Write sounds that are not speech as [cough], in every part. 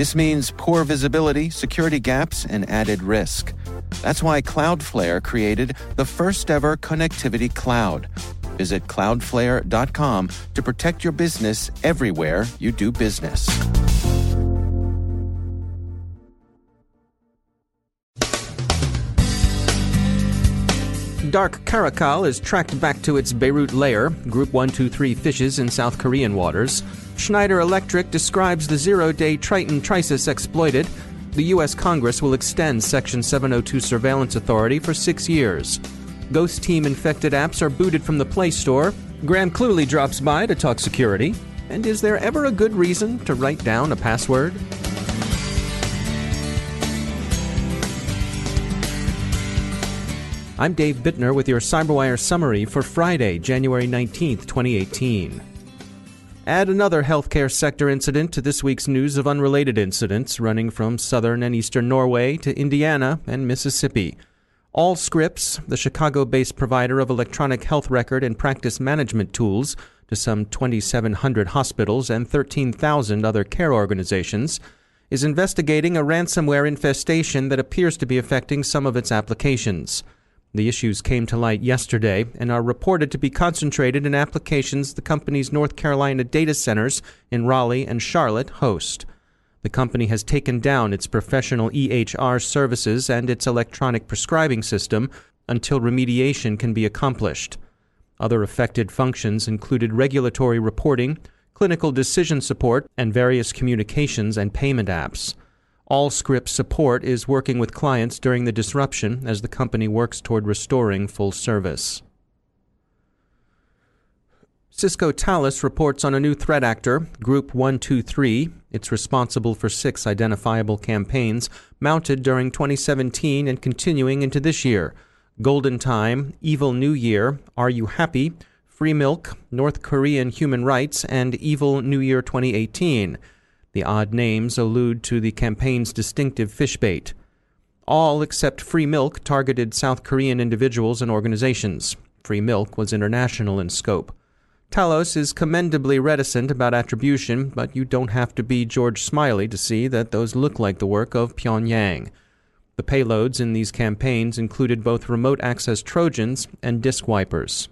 This means poor visibility, security gaps, and added risk. That's why Cloudflare created the first ever connectivity cloud. Visit cloudflare.com to protect your business everywhere you do business. Dark Caracal is tracked back to its Beirut lair, Group 123 fishes in South Korean waters. Schneider Electric describes the zero day Triton Trisis exploited. The U.S. Congress will extend Section 702 surveillance authority for six years. Ghost Team infected apps are booted from the Play Store. Graham Cluley drops by to talk security. And is there ever a good reason to write down a password? I'm Dave Bittner with your CyberWire summary for Friday, January 19th, 2018. Add another healthcare sector incident to this week's news of unrelated incidents running from southern and eastern Norway to Indiana and Mississippi. Allscripts, the Chicago based provider of electronic health record and practice management tools to some 2,700 hospitals and 13,000 other care organizations, is investigating a ransomware infestation that appears to be affecting some of its applications. The issues came to light yesterday and are reported to be concentrated in applications the company's North Carolina data centers in Raleigh and Charlotte host. The company has taken down its professional EHR services and its electronic prescribing system until remediation can be accomplished. Other affected functions included regulatory reporting, clinical decision support, and various communications and payment apps. Allscript Support is working with clients during the disruption as the company works toward restoring full service. Cisco Talos reports on a new threat actor, Group 123. It's responsible for six identifiable campaigns mounted during 2017 and continuing into this year Golden Time, Evil New Year, Are You Happy, Free Milk, North Korean Human Rights, and Evil New Year 2018. The odd names allude to the campaign's distinctive fish bait. All except Free Milk targeted South Korean individuals and organizations. Free Milk was international in scope. Talos is commendably reticent about attribution, but you don't have to be George Smiley to see that those look like the work of Pyongyang. The payloads in these campaigns included both remote access Trojans and disk wipers.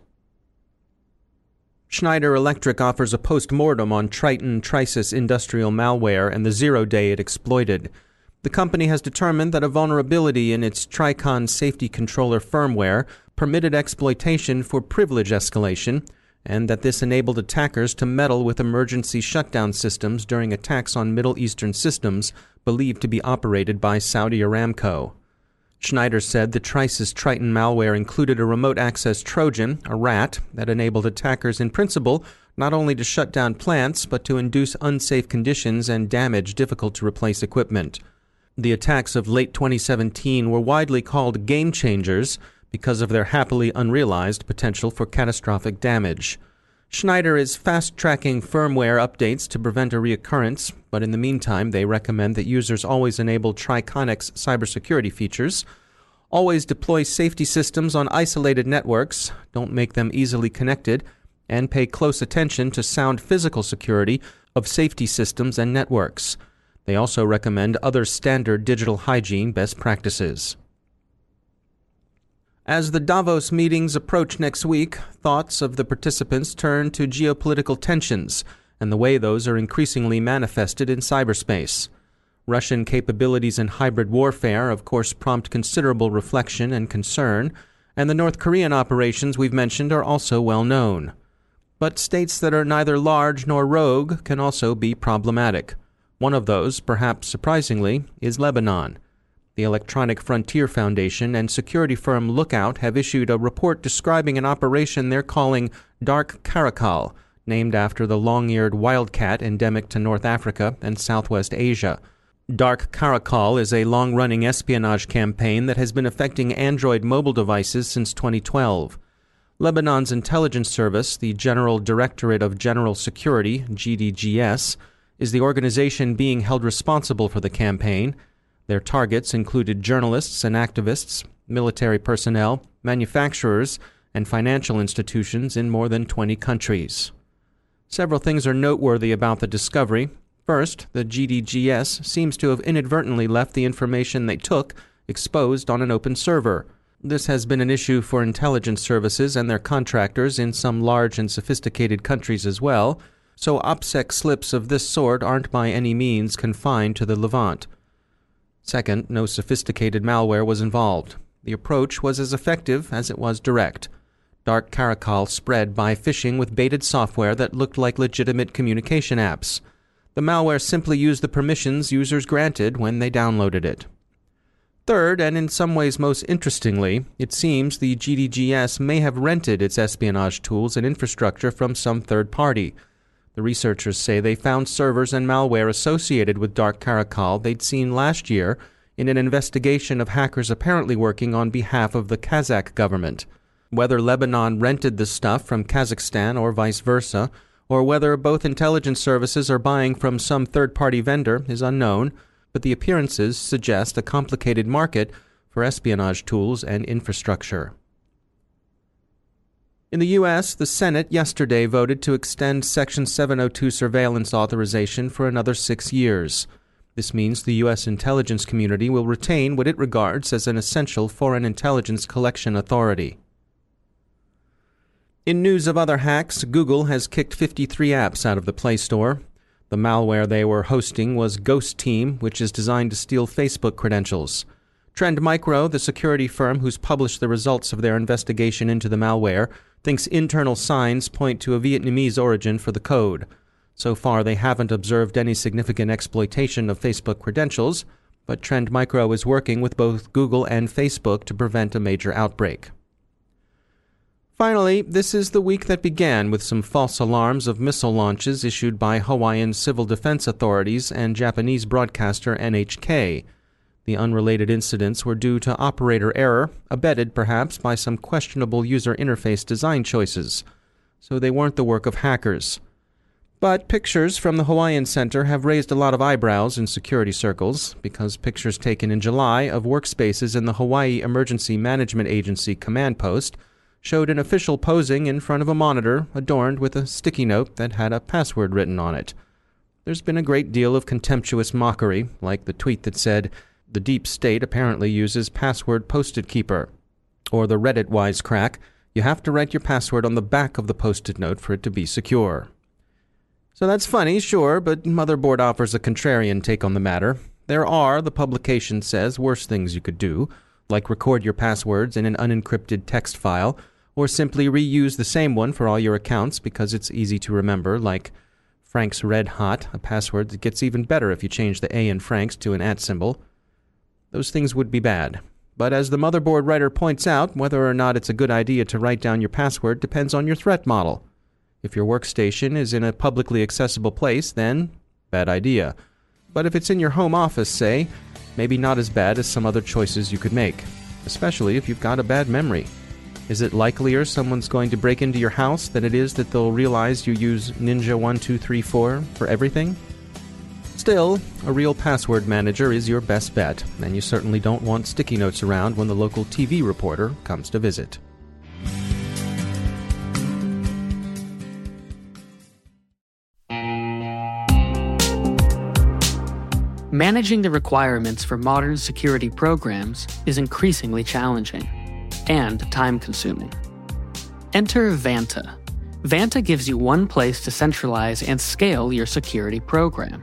Schneider Electric offers a post mortem on Triton Trisis industrial malware and the zero day it exploited. The company has determined that a vulnerability in its Tricon safety controller firmware permitted exploitation for privilege escalation, and that this enabled attackers to meddle with emergency shutdown systems during attacks on Middle Eastern systems believed to be operated by Saudi Aramco. Schneider said the Trisis Triton malware included a remote access Trojan, a rat, that enabled attackers in principle not only to shut down plants, but to induce unsafe conditions and damage difficult to replace equipment. The attacks of late 2017 were widely called game changers because of their happily unrealized potential for catastrophic damage. Schneider is fast tracking firmware updates to prevent a reoccurrence, but in the meantime, they recommend that users always enable Triconex cybersecurity features, always deploy safety systems on isolated networks, don't make them easily connected, and pay close attention to sound physical security of safety systems and networks. They also recommend other standard digital hygiene best practices. As the Davos meetings approach next week, thoughts of the participants turn to geopolitical tensions and the way those are increasingly manifested in cyberspace. Russian capabilities in hybrid warfare, of course, prompt considerable reflection and concern, and the North Korean operations we've mentioned are also well known. But states that are neither large nor rogue can also be problematic. One of those, perhaps surprisingly, is Lebanon. The Electronic Frontier Foundation and security firm Lookout have issued a report describing an operation they're calling Dark Caracal, named after the long eared wildcat endemic to North Africa and Southwest Asia. Dark Caracal is a long running espionage campaign that has been affecting Android mobile devices since 2012. Lebanon's intelligence service, the General Directorate of General Security, GDGS, is the organization being held responsible for the campaign. Their targets included journalists and activists, military personnel, manufacturers, and financial institutions in more than 20 countries. Several things are noteworthy about the discovery. First, the GDGS seems to have inadvertently left the information they took exposed on an open server. This has been an issue for intelligence services and their contractors in some large and sophisticated countries as well, so OPSEC slips of this sort aren't by any means confined to the Levant. Second, no sophisticated malware was involved. The approach was as effective as it was direct. Dark Caracal spread by phishing with baited software that looked like legitimate communication apps. The malware simply used the permissions users granted when they downloaded it. Third, and in some ways most interestingly, it seems the GDGS may have rented its espionage tools and infrastructure from some third party. The researchers say they found servers and malware associated with Dark Caracal they'd seen last year in an investigation of hackers apparently working on behalf of the Kazakh government. Whether Lebanon rented the stuff from Kazakhstan or vice versa, or whether both intelligence services are buying from some third party vendor is unknown, but the appearances suggest a complicated market for espionage tools and infrastructure. In the U.S., the Senate yesterday voted to extend Section 702 surveillance authorization for another six years. This means the U.S. intelligence community will retain what it regards as an essential foreign intelligence collection authority. In news of other hacks, Google has kicked 53 apps out of the Play Store. The malware they were hosting was Ghost Team, which is designed to steal Facebook credentials. Trend Micro, the security firm who's published the results of their investigation into the malware, thinks internal signs point to a Vietnamese origin for the code. So far, they haven't observed any significant exploitation of Facebook credentials, but Trend Micro is working with both Google and Facebook to prevent a major outbreak. Finally, this is the week that began with some false alarms of missile launches issued by Hawaiian civil defense authorities and Japanese broadcaster NHK. The unrelated incidents were due to operator error, abetted perhaps by some questionable user interface design choices. So they weren't the work of hackers. But pictures from the Hawaiian Center have raised a lot of eyebrows in security circles because pictures taken in July of workspaces in the Hawaii Emergency Management Agency command post showed an official posing in front of a monitor adorned with a sticky note that had a password written on it. There's been a great deal of contemptuous mockery, like the tweet that said, the deep state apparently uses password post-it keeper. Or the Reddit wisecrack, you have to write your password on the back of the post-it note for it to be secure. So that's funny, sure, but Motherboard offers a contrarian take on the matter. There are, the publication says, worse things you could do, like record your passwords in an unencrypted text file, or simply reuse the same one for all your accounts because it's easy to remember, like Frank's Red Hot, a password that gets even better if you change the A in Frank's to an at symbol. Those things would be bad. But as the motherboard writer points out, whether or not it's a good idea to write down your password depends on your threat model. If your workstation is in a publicly accessible place, then bad idea. But if it's in your home office, say, maybe not as bad as some other choices you could make, especially if you've got a bad memory. Is it likelier someone's going to break into your house than it is that they'll realize you use Ninja1234 for everything? Still, a real password manager is your best bet, and you certainly don't want sticky notes around when the local TV reporter comes to visit. Managing the requirements for modern security programs is increasingly challenging and time consuming. Enter Vanta. Vanta gives you one place to centralize and scale your security program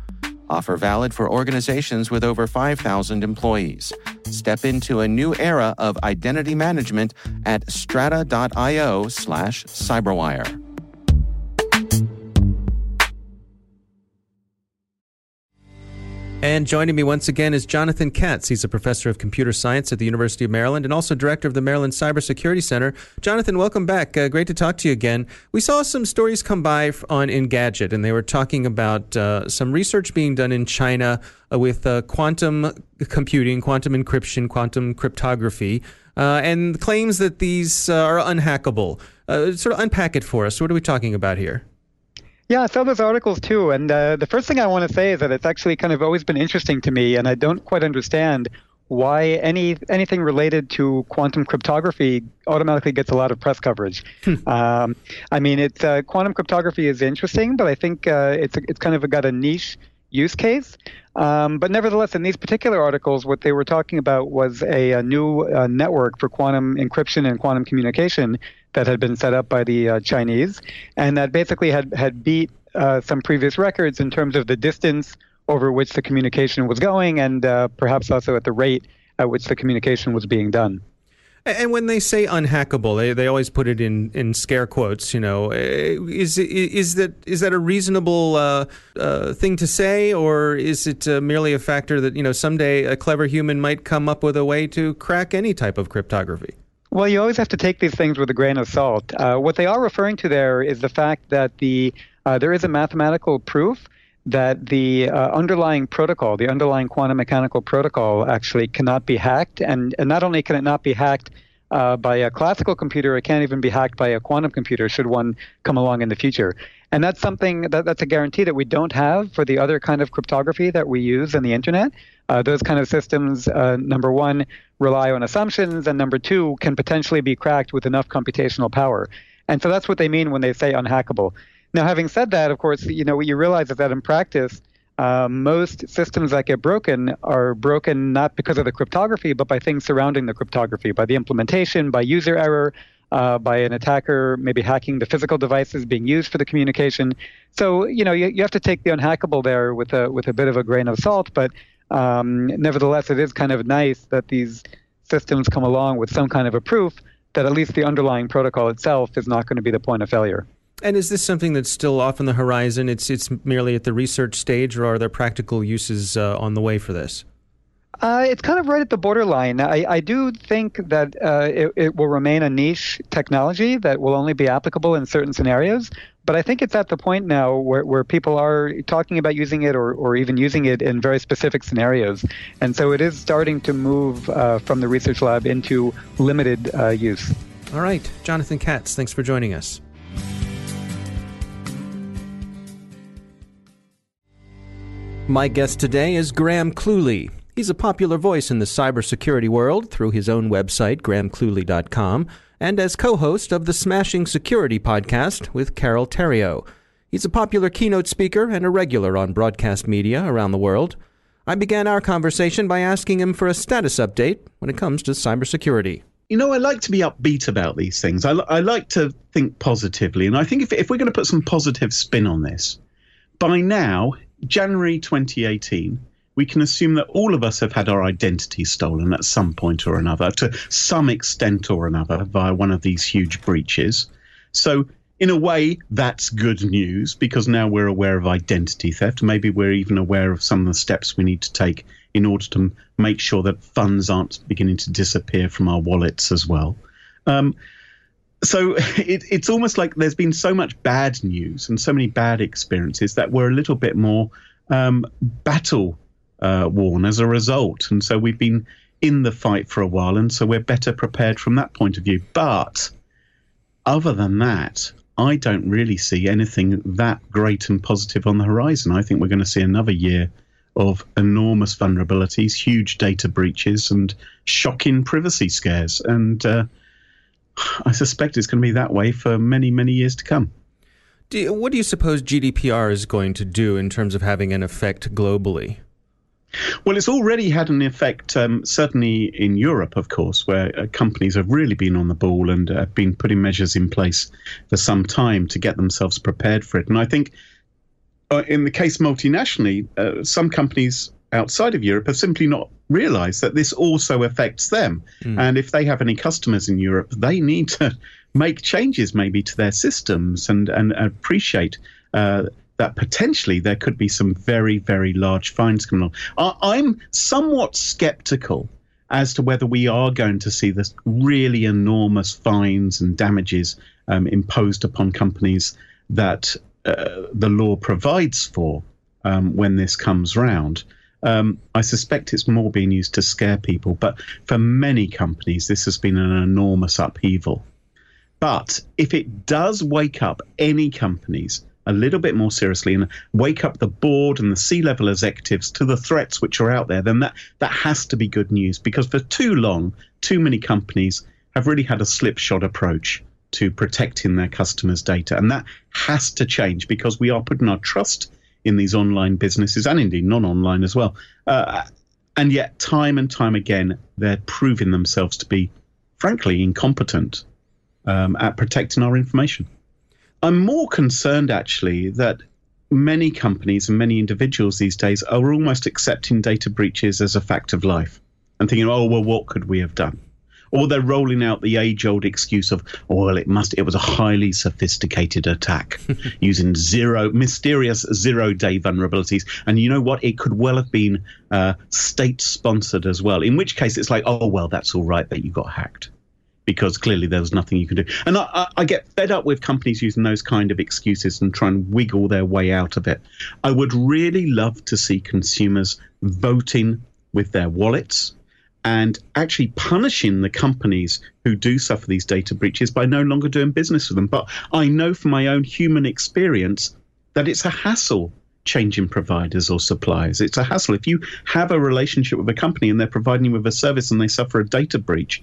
Offer valid for organizations with over 5,000 employees. Step into a new era of identity management at strata.io slash cyberwire. And joining me once again is Jonathan Katz. He's a professor of computer science at the University of Maryland and also director of the Maryland Cybersecurity Center. Jonathan, welcome back. Uh, great to talk to you again. We saw some stories come by on Engadget, and they were talking about uh, some research being done in China uh, with uh, quantum computing, quantum encryption, quantum cryptography, uh, and claims that these uh, are unhackable. sort of unpack it for us. What are we talking about here? Yeah, I saw those articles too. And uh, the first thing I want to say is that it's actually kind of always been interesting to me, and I don't quite understand why any anything related to quantum cryptography automatically gets a lot of press coverage. Hmm. um, I mean, it's uh, quantum cryptography is interesting, but I think uh, it's it's kind of got a niche use case. Um, but nevertheless, in these particular articles, what they were talking about was a, a new uh, network for quantum encryption and quantum communication that had been set up by the uh, Chinese, and that basically had had beat uh, some previous records in terms of the distance over which the communication was going, and uh, perhaps also at the rate at which the communication was being done. And when they say unhackable, they, they always put it in, in scare quotes. You know, eh, is is that is that a reasonable uh, uh, thing to say, or is it uh, merely a factor that you know someday a clever human might come up with a way to crack any type of cryptography? Well, you always have to take these things with a grain of salt. Uh, what they are referring to there is the fact that the uh, there is a mathematical proof that the uh, underlying protocol, the underlying quantum mechanical protocol, actually cannot be hacked, and, and not only can it not be hacked uh, by a classical computer, it can't even be hacked by a quantum computer should one come along in the future. And that's something that, that's a guarantee that we don't have for the other kind of cryptography that we use in the internet. Uh, those kind of systems, uh, number one, rely on assumptions, and number two, can potentially be cracked with enough computational power. And so that's what they mean when they say unhackable. Now, having said that, of course, you know what you realize is that in practice, uh, most systems that get broken are broken not because of the cryptography, but by things surrounding the cryptography, by the implementation, by user error, uh, by an attacker maybe hacking the physical devices being used for the communication. So you know you, you have to take the unhackable there with a with a bit of a grain of salt, but um, nevertheless, it is kind of nice that these systems come along with some kind of a proof that at least the underlying protocol itself is not going to be the point of failure. And is this something that's still off on the horizon? It's it's merely at the research stage, or are there practical uses uh, on the way for this? Uh, it's kind of right at the borderline. I, I do think that uh, it, it, will remain a niche technology that will only be applicable in certain scenarios. But I think it's at the point now where, where people are talking about using it or, or even using it in very specific scenarios. And so it is starting to move uh, from the research lab into limited uh, use. All right. Jonathan Katz, thanks for joining us. My guest today is Graham Cluley. He's a popular voice in the cybersecurity world through his own website, grahamcluley.com, and as co host of the Smashing Security podcast with Carole Theriault. He's a popular keynote speaker and a regular on broadcast media around the world. I began our conversation by asking him for a status update when it comes to cybersecurity. You know, I like to be upbeat about these things. I, I like to think positively. And I think if, if we're going to put some positive spin on this, by now, January 2018, we can assume that all of us have had our identity stolen at some point or another, to some extent or another, via one of these huge breaches. So, in a way, that's good news because now we're aware of identity theft. Maybe we're even aware of some of the steps we need to take in order to make sure that funds aren't beginning to disappear from our wallets as well. Um, so [laughs] it, it's almost like there's been so much bad news and so many bad experiences that we're a little bit more um, battle uh, worn as a result. And so we've been in the fight for a while, and so we're better prepared from that point of view. But other than that, I don't really see anything that great and positive on the horizon. I think we're going to see another year of enormous vulnerabilities, huge data breaches, and shocking privacy scares. And uh, I suspect it's going to be that way for many, many years to come. Do you, what do you suppose GDPR is going to do in terms of having an effect globally? Well, it's already had an effect, um, certainly in Europe, of course, where uh, companies have really been on the ball and have uh, been putting measures in place for some time to get themselves prepared for it. And I think uh, in the case multinationally, uh, some companies outside of Europe have simply not realized that this also affects them. Mm. And if they have any customers in Europe, they need to [laughs] make changes maybe to their systems and, and appreciate uh, that potentially there could be some very, very large fines coming along. I'm somewhat skeptical as to whether we are going to see this really enormous fines and damages um, imposed upon companies that uh, the law provides for um, when this comes round. Um, I suspect it's more being used to scare people, but for many companies, this has been an enormous upheaval. But if it does wake up any companies a little bit more seriously and wake up the board and the C-level executives to the threats which are out there, then that that has to be good news because for too long, too many companies have really had a slipshod approach to protecting their customers' data, and that has to change because we are putting our trust in these online businesses and indeed non-online as well. Uh, and yet, time and time again, they're proving themselves to be, frankly, incompetent um, at protecting our information. I'm more concerned actually that many companies and many individuals these days are almost accepting data breaches as a fact of life and thinking, oh, well, what could we have done? or they're rolling out the age-old excuse of, oh, well, it must, it was a highly sophisticated attack [laughs] using zero mysterious zero-day vulnerabilities, and you know what? It could well have been uh, state-sponsored as well. In which case, it's like, oh, well, that's all right that you got hacked. Because clearly there was nothing you could do, and I, I, I get fed up with companies using those kind of excuses and try and wiggle their way out of it. I would really love to see consumers voting with their wallets, and actually punishing the companies who do suffer these data breaches by no longer doing business with them. But I know from my own human experience that it's a hassle changing providers or suppliers. It's a hassle. If you have a relationship with a company and they're providing you with a service and they suffer a data breach,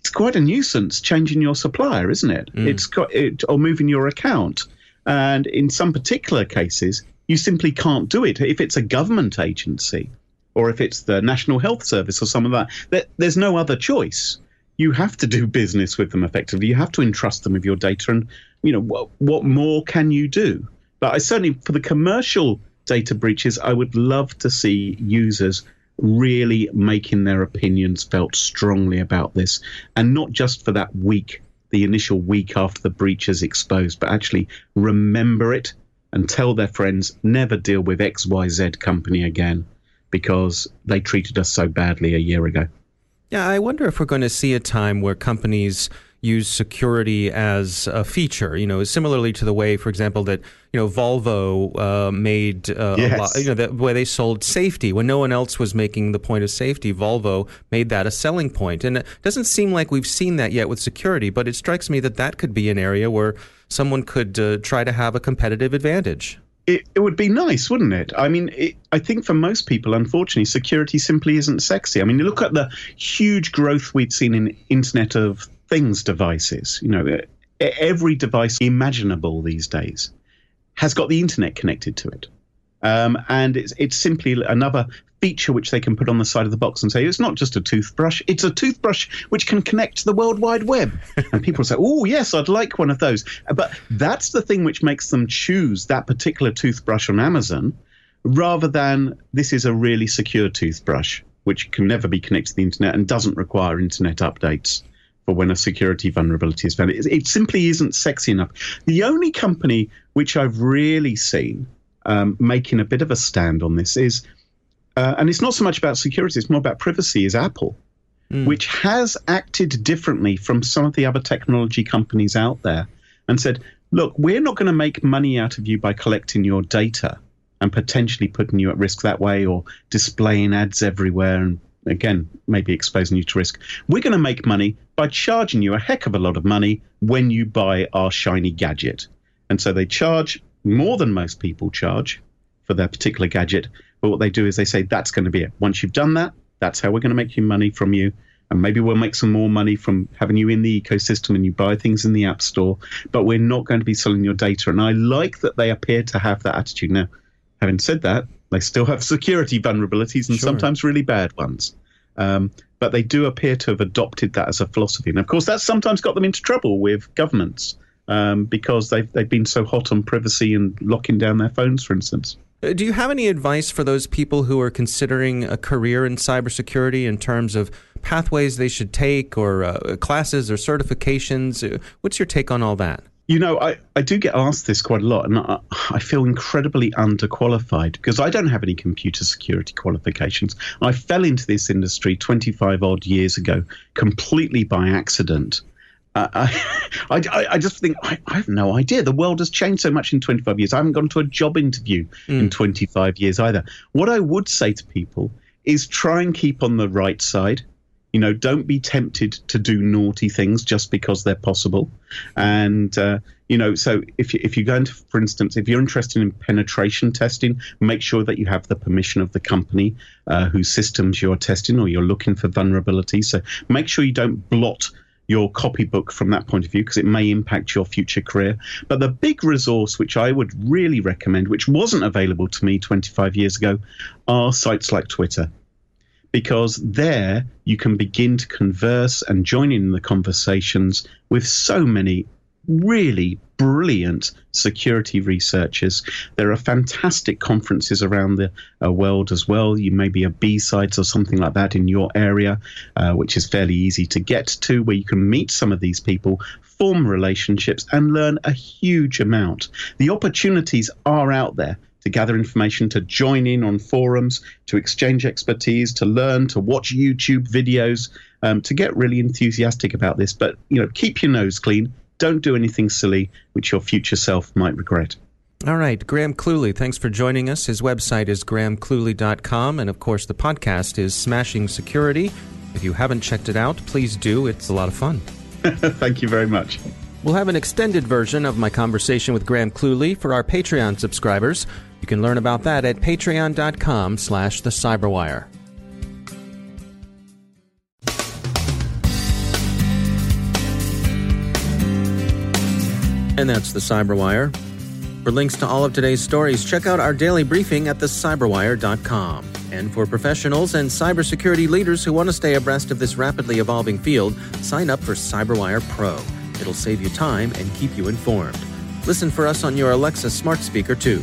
it's quite a nuisance changing your supplier, isn't it? Mm. It's got it or moving your account. And in some particular cases, you simply can't do it. If it's a government agency, or if it's the National Health Service or some of that, there's no other choice. You have to do [laughs] business with them effectively. You have to entrust them with your data, and you know what, what more can you do? But I certainly, for the commercial data breaches, I would love to see users really making their opinions felt strongly about this, and not just for that week, the initial week after the breach is exposed, but actually remember it and tell their friends never deal with XYZ company again because they treated us so badly a year ago. Yeah, I wonder if we're going to see a time where companies use security as a feature. You know, similarly to the way, for example, that you know Volvo uh, made uh, yes. lot, you know the way they sold safety when no one else was making the point of safety. Volvo made that a selling point, and it doesn't seem like we've seen that yet with security. But it strikes me that that could be an area where someone could uh, try to have a competitive advantage it, it would be nice, wouldn't it? I mean, it, I think for most people, unfortunately, security simply isn't sexy. I mean, you look at the huge growth we've seen in Internet of Things devices. You know, every device imaginable these days has got the internet connected to it. Um, and it's it's simply another feature which they can put on the side of the box and say it's not just a toothbrush, it's a toothbrush which can connect to the World Wide Web. [laughs] and people say, "Oh, yes, I'd like one of those." But that's the thing which makes them choose that particular toothbrush on Amazon. rather than this is a really secure toothbrush, which can never be connected to the internet and doesn't require internet updates for when a security vulnerability is found. It, it simply isn't sexy enough. The only company which I've really seen um, making a bit of a stand on this is, uh, and it's not so much about security, it's more about privacy, is Apple. Mm. Which has acted differently from some of the other technology companies out there and said, look, we're not going to make money out of you by collecting your data and potentially putting you at risk that way or displaying ads everywhere and again maybe exposing you to risk. We're going to make money by charging you a heck of a lot of money when you buy our shiny gadget. And so they charge more than most people charge for their particular gadget. But what they do is they say that's going to be it. Once you've done that that's how we're going to make you money from you. And maybe we'll make some more money from having you in the ecosystem and you buy things in the app store. But we're not going to be selling your data. And i like that they appear to have that attitude. Now Having said that, they still have security vulnerabilities and sure. sometimes really bad ones. Um, but they do appear to have adopted that as a philosophy. And of course, that's sometimes got them into trouble with governments um, because they've, they've been so hot on privacy and locking down their phones, for instance. Uh, do you have any advice for those people who are considering a career in cybersecurity in terms of pathways they should take or uh, classes or certifications? Uh, what's your take on all that? You know, I, I do get asked this quite a lot, and I, I, feel incredibly underqualified because I don't have any computer security qualifications. I fell into this industry 25 odd years ago completely by accident. Uh, I, [laughs] I, I, just think I, I, have no idea. The world has changed so much in 25 years. I haven't gone to a job interview mm. in 25 years either. What I would say to people is try and keep on the right side. You know, don't be tempted to do naughty things just because they're possible. And uh, you know, so if you, if you're going for instance, if you're interested in penetration testing, make sure that you have the permission of the company uh, whose systems you're testing, or you're looking for vulnerabilities. So make sure you don't blot your copybook from that point of view because it may impact your future career. But the big resource which I would really recommend, which wasn't available to me 25 years ago, are sites like Twitter because there you can begin to converse and join in the conversations with so many really brilliant security researchers. There are fantastic conferences around the uh, world as well. You may be a B-Sides or something like that in your area, uh, which is fairly easy to get to, where you can meet some of these people, form relationships, and learn a huge amount. The opportunities are out there to gather information, to join in on forums, to exchange expertise, to learn, to watch YouTube videos, um, to get really enthusiastic about this. But you know, keep your nose clean. Don't do anything silly which your future self might regret. All right, Graham Cluley, thanks for joining us. His website is grahamcluley.com, and of course, the podcast is Smashing Security. If you haven't checked it out, please do. It's a lot of fun. [laughs] Thank you very much. We'll have an extended version of my conversation with Graham Cluley for our Patreon subscribers. You can learn about that at patreon.com slash the cyberwire. And that's the Cyberwire. For links to all of today's stories, check out our daily briefing at thecyberwire.com. And for professionals and cybersecurity leaders who want to stay abreast of this rapidly evolving field, sign up for Cyberwire Pro. It'll save you time and keep you informed. Listen for us on your Alexa smart speaker, too.